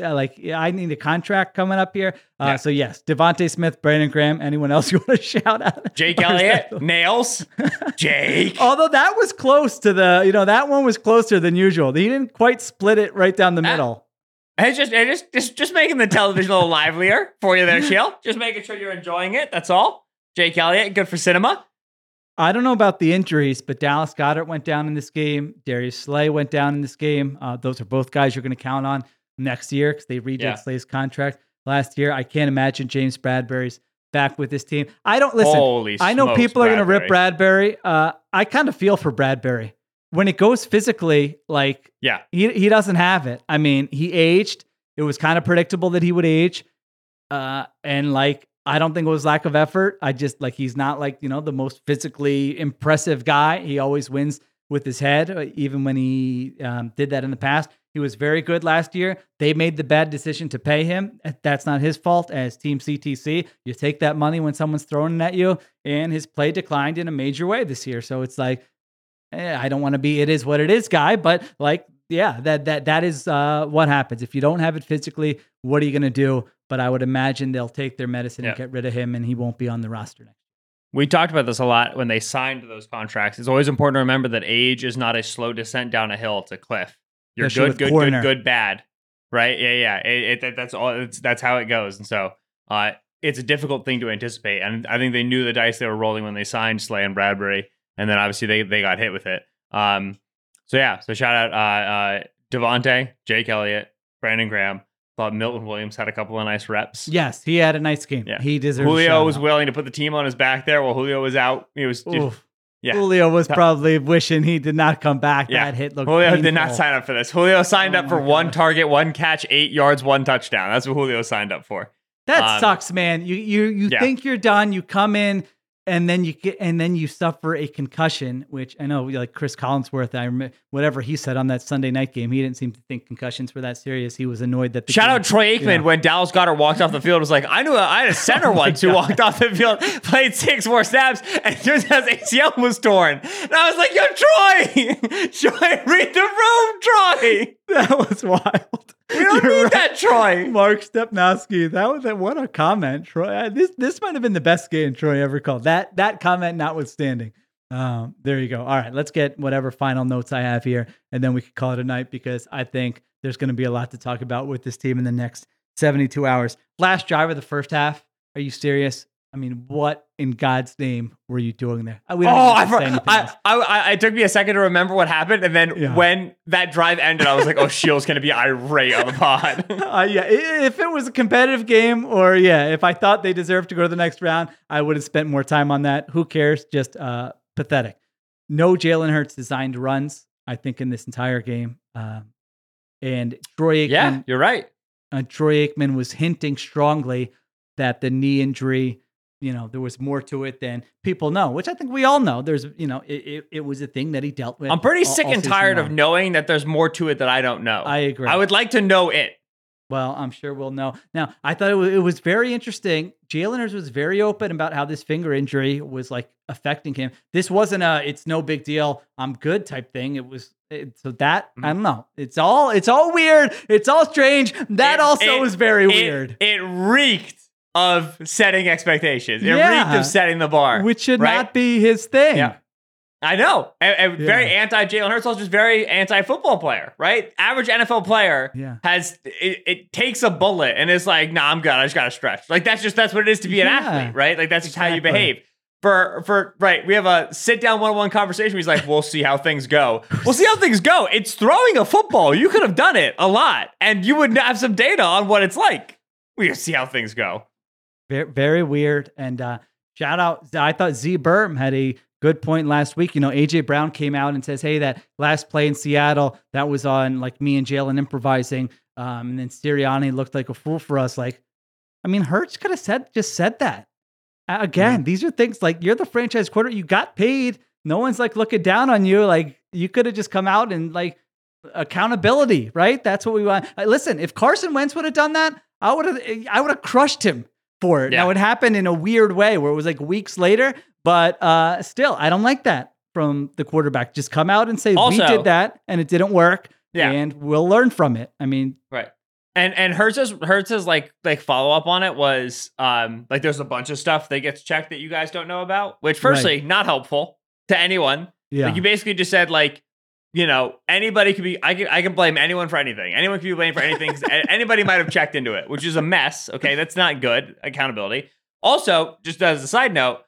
Uh, Like, yeah, I need a contract coming up here. Uh, Yeah. So yes, DeVonta Smith, Brandon Graham. Anyone else you want to (laughs) shout out? Jake Elliott, that- nails. (laughs) Jake. Although that was close to the, you know, that one was closer than usual. He didn't quite split it right down the Uh, middle. It's just, it's just, just, just making the television a little livelier for you there, (laughs) Sheil. Just making sure you're enjoying it. That's all. Jake Elliott, good for cinema. I don't know about the injuries, but Dallas Goedert went down in this game. Darius Slay went down in this game. Uh, those are both guys you're going to count on next year because they redid Yeah. Slay's contract last year. I can't imagine James Bradberry's back with this team. I don't listen. Holy I know smokes, people are going to rip Bradberry. Uh, I kind of feel for Bradberry when it goes physically. Like Yeah. he he doesn't have it. I mean, he aged. It was kind of predictable that he would age. Uh, and like I don't think it was lack of effort. I just like he's not like, you know, the most physically impressive guy. He always wins with his head, uh, even when he um, did that in the past. He was very good last year. They made the bad decision to pay him. That's not his fault. As Team CTC, you take that money when someone's throwing it at you, and his play declined in a major way this year. So it's like, eh, I don't want to be it is what it is guy, but like, yeah, that that that is uh, what happens if you don't have it physically. What are you going to do? But I would imagine they'll take their medicine and get rid of him, and he won't be on the roster next. Year. We talked about this a lot when they signed those contracts. It's always important to remember that age is not a slow descent down a hill; it's a cliff. You're good, good, good, good, bad, right? Yeah, yeah. It, it, that- that's all. It's, that's how it goes. And so, uh, it's a difficult thing to anticipate. And I think they knew the dice they were rolling when they signed Slay and Bradberry, and then obviously they they got hit with it. Um, so yeah. So shout out uh, uh, DeVonta, Jake Elliott, Brandon Graham. Thought Milton Williams had a couple of nice reps. Yes, he had a nice game. Yeah. He deserves. Julio was out. willing to put the team on his back there while Julio was out. He was Oof. Yeah. Julio was probably wishing he did not come back. Yeah. That hit looked. Julio did not sign up for this. Julio signed Oh up for one target, one catch, eight yards, one touchdown. That's what Julio signed up for. That Um, sucks, man. You you you yeah. think you're done. You come in. And then you get and then you suffer a concussion, which I know like Chris Collinsworth, I remember whatever he said on that Sunday night game, he didn't seem to think concussions were that serious. He was annoyed that the Shout game- out Troy Aikman Yeah. when Dallas Goedert walked off the field. Was like, I knew I had a center (laughs) Oh once who walked off the field, played six more snaps, and turns out his ACL was torn. And I was like, Yo, Troy, (laughs) Troy, read the room, Troy. That was wild. We don't You're need right. that, Troy. Mark Stepnoski. That was that. what a comment, Troy. Uh, This this might have been the best game Troy ever called. That that comment notwithstanding. Um, there you go. All right, let's get whatever final notes I have here, and then we can call it a night because I think there's going to be a lot to talk about with this team in the next 72 hours. Last drive of the first half. Are you serious? I mean, what in God's name were you doing there? We don't Oh, I, for. I, I, it took me a second to remember what happened, and then Yeah. when that drive ended, I was like, "Oh, Sheil's gonna be irate on the pod." (laughs) Uh, yeah, if it was a competitive game, or yeah, if I thought they deserved to go to the next round, I would have spent more time on that. Who cares? Just uh, pathetic. No Jalen Hurts designed runs. I think in this entire game, um, and Troy Aikman. yeah, you're right. uh, Troy Aikman was hinting strongly that the knee injury, you know, there was more to it than people know, which I think we all know. There's, you know, it, it, it was a thing that he dealt with. I'm pretty all- sick all and tired of knowing that there's more to it that I don't know. I agree. I would like to know it. Well, I'm sure we'll know. Now, I thought it was, it was very interesting. Jalen Hurts was very open about how this finger injury was like affecting him. This wasn't a "it's no big deal, I'm good" type thing. It was it, so that Mm-hmm. I don't know. It's all it's all weird. It's all strange. That also was very weird, It reeked of setting expectations. It Yeah. reeked of setting the bar. which should right? not be his thing. Yeah. I know. And, and very anti Jalen Hurts, also just very anti football player, right? Average NFL player Yeah. has it, it takes a bullet and it's like, nah, I'm good. I just gotta stretch. Like that's just that's what it is to be an Yeah. athlete, right? Like that's just how you behave. For for right, we have a sit down one on one conversation. He's like, we'll see how things go. We'll see how things go. It's throwing a football. You could have done it a lot, and you would have some data on what it's like. We'll see how things go. Very, very weird. And uh, shout out, I thought Z Berm had a good point last week. You know, AJ Brown came out and says, "Hey, that last play in Seattle, that was on like me and Jalen improvising." Um, and then Sirianni looked like a fool for us. Like, I mean, Hurts could have said just said that. Again, these are things like you're the franchise quarter. You got paid. No one's like looking down on you. Like you could have just come out and like accountability, right? That's what we want. Listen, if Carson Wentz would have done that, I would have I would have crushed him for it. Yeah. Now it happened in a weird way where it was like weeks later, but uh still, I don't like that from the quarterback. Just come out and say we did that and it didn't work. Yeah. And we'll learn from it. I mean, Right. And and Hurts's Hurts's like like follow up on it was um like there's a bunch of stuff that gets checked that you guys don't know about, which firstly not helpful to anyone. yeah. Like you basically just said like you know anybody could be I can I can blame anyone for anything. Anyone can be blamed for anything. anybody might have checked into it, which is a mess. Okay, that's not good accountability. Also, just as a side note,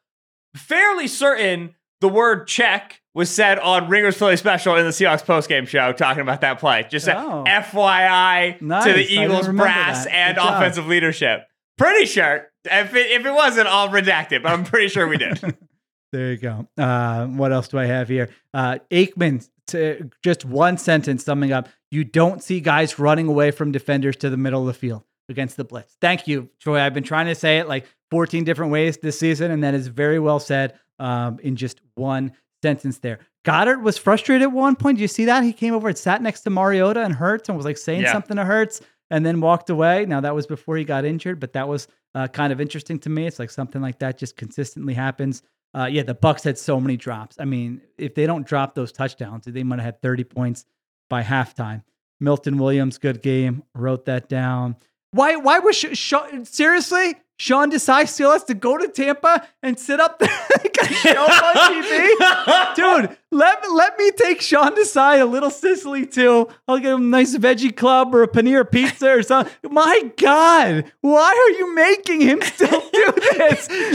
fairly certain the word check was said on Ringer's Philly special in the Seahawks postgame show talking about that play. Just a Oh. FYI Nice. to the Eagles brass that. and offensive leadership. Pretty sure. If it, if it wasn't, I'll redact it, but I'm pretty sure we did. (laughs) There you go. Uh, what else do I have here? Uh, Aikman, to just one sentence summing up. You don't see guys running away from defenders to the middle of the field against the blitz. Thank you, Troy. I've been trying to say it like 14 different ways this season, and that is very well said um, in just one sentence there. Goedert was frustrated at one point. Did you see that? He came over and sat next to Mariota and Hurts and was like saying Yeah. something to Hurts and then walked away. Now, that was before he got injured, but that was uh, kind of interesting to me. It's like something like that just consistently happens. Uh, yeah, the Bucks had so many drops. I mean, if they don't drop those touchdowns, they might have had 30 points by halftime. Milton Williams, good game. Wrote that down. Why? Why was Sh- Sean, seriously? Sean Desai still has to go to Tampa and sit up there (laughs) like a show on TV, (laughs) dude. Let let me take Sean Desai a little Sicily too. I'll get him a nice veggie club or a paneer pizza or something. My God, why are you making him still do this? (laughs)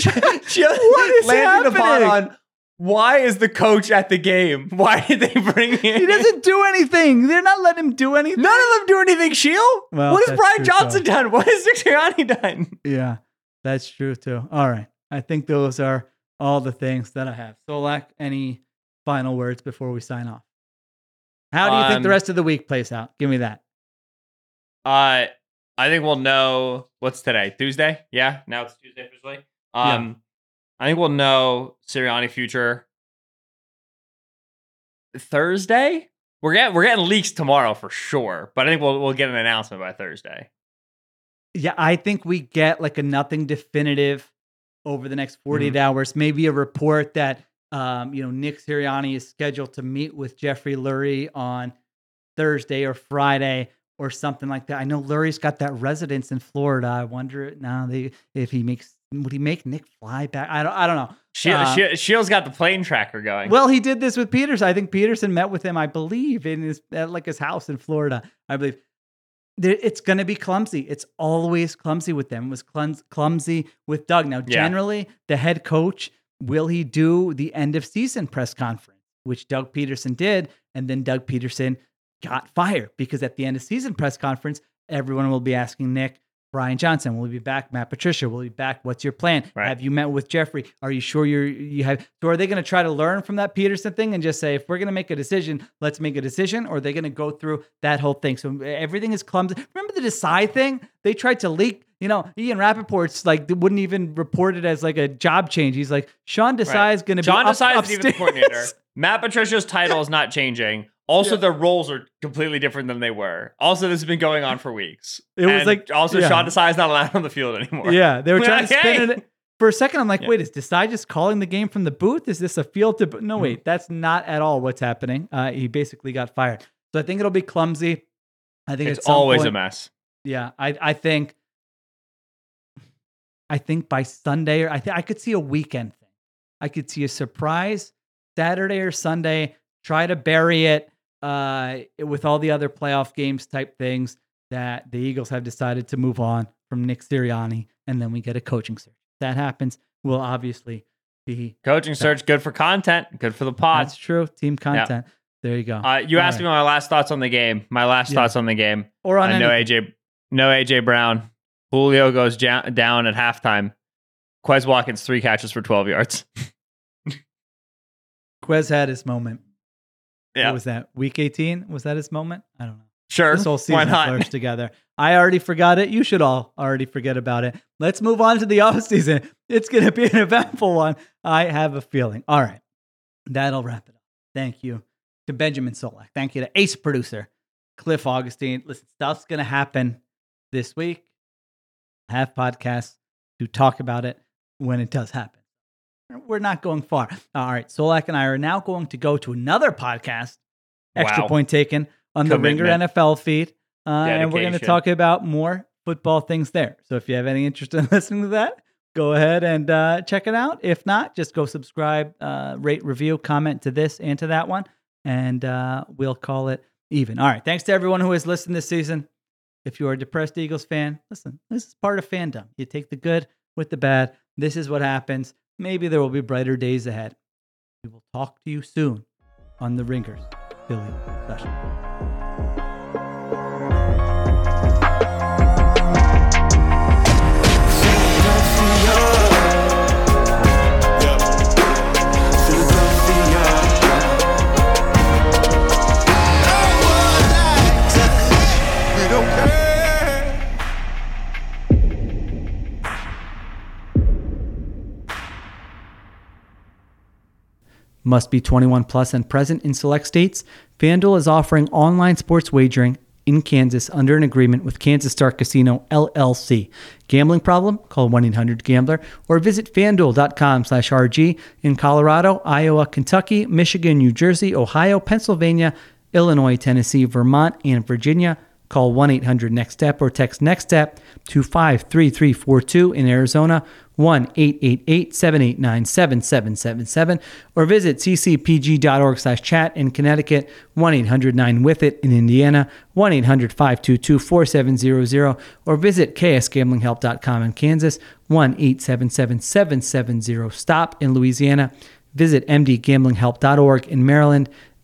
Just What is landing happening? on why is the coach at the game? (laughs) Why did they bring him? He doesn't do anything. They're not letting him do anything. None of them do anything, Sheil. Well, what has Brian Johnson done? What has Sirianni done? Yeah, that's true too. All right. I think those are all the things that I have. Solak, any final words before we sign off? How do you think the Um, rest of the week plays out? Give me that. Uh, I think we'll know what's today. Tuesday? Yeah, now it's Tuesday officially. Um, I think we'll know Sirianni future Thursday. We're getting we're getting leaks tomorrow for sure, but I think we'll we'll get an announcement by Thursday. Yeah, I think we get like a nothing definitive over the next 48 hours. Maybe a report that um, you know Nick Sirianni is scheduled to meet with Jeffrey Lurie on Thursday or Friday or something like that. I know Lurie's got that residence in Florida. I wonder now they if he makes would he make Nick fly back? I don't I don't know. She, Uh, she, Sheil's got the plane tracker going. well, he did this with Pederson. I think Pederson met with him, I believe, in his at like his house in Florida. I believe it's going to be clumsy. It's always clumsy with them. It was clums- clumsy with Doug. Now, Yeah. generally, the head coach will he do the end of season press conference, which Doug Pederson did, and then Doug Pederson got fired because at the end of season press conference, everyone will be asking Nick. Brian Johnson, will he be back? Matt Patricia, will he be back? What's your plan? Right. Have you met with Jeffrey? Are you sure you're you have? So are they going to try to learn from that Pederson thing and just say if we're going to make a decision, let's make a decision, or are they going to go through that whole thing? So everything is clumsy. Remember the decide thing? They tried to leak. You know, Ian Rapoport's like they wouldn't even report it as like a job change. He's like Sean Desai is going to be John Desai is the coordinator. Matt Patricia's title is not changing. Also, their roles are completely different than they were. Also, this has been going on for weeks. It was And like- also yeah. Sean Desai is not allowed on the field anymore. Yeah, they were (laughs) trying to spin it. For a second, I'm like, Yeah. wait, is Desai just calling the game from the booth? Is this a field to? bo- No, Mm-hmm. wait, that's not at all what's happening. Uh, he basically got fired. So I think it'll be clumsy. I think It's always a mess. Yeah, I I think I think by Sunday or I think I could see a weekend thing. I could see a surprise Saturday or Sunday. Try to bury it uh, with all the other playoff games type things that the Eagles have decided to move on from Nick Sirianni, and then we get a coaching search. If that happens, we'll obviously be. Coaching search, good for content, good for the pod. That's true. Team content. There you go. Uh, you All asked right. me my last thoughts on the game. My last Yeah. thoughts on the game. Or on know anything. AJ, no AJ Brown. Julio goes ja- down at halftime. Quez Watkins three catches for twelve yards. (laughs) Quez had his moment. Yeah, What was that? Week 18? Was that his moment? I don't know. sure. This whole season blurs together. I already forgot it. You should all already forget about it. Let's move on to the (laughs) off season. It's going to be an (laughs) eventful one. I have a feeling. All right. That'll wrap it up. Thank you to Benjamin Solak. Thank you to ace producer Cliff Augustin. Listen, stuff's going to happen this week. I have podcasts to talk about it when it does happen. We're not going far. All right. Solak and I are now going to go to another podcast, Extra Wow. Point Taken, on the Ringer NFL feed. Uh, and we're going to talk about more football things there. So if you have any interest (laughs) in listening to that, go ahead and uh, check it out. If not, just go subscribe, uh, rate, review, comment to this and to that one, and uh, we'll call it even. All right. Thanks to everyone who has listened this season. If you are a depressed Eagles fan, listen, this is part of fandom. You take the good with the bad. This is what happens. Maybe there will be brighter days ahead. We will talk to you soon on the Ringers Philly Special. Must be 21 plus and present in select states. FanDuel is offering online sports wagering in Kansas under an agreement with Kansas Star Casino LLC. Gambling problem? Call 1-800-GAMBLER or visit fanduel.com/rg in Colorado, Iowa, Kentucky, Michigan, New Jersey, Ohio, Pennsylvania, Illinois, Tennessee, Vermont, and Virginia. Call 1 800 NEXT STEP or text NEXT STEP to 53342 in Arizona, 1 888 789 7777, or visit ccpg.org slash chat in Connecticut, 1 800 9 with it in Indiana, 1 800 522 4700, or visit ksgamblinghelp.com in Kansas, 1 877 770 STOP in Louisiana. Visit mdgamblinghelp.org in Maryland.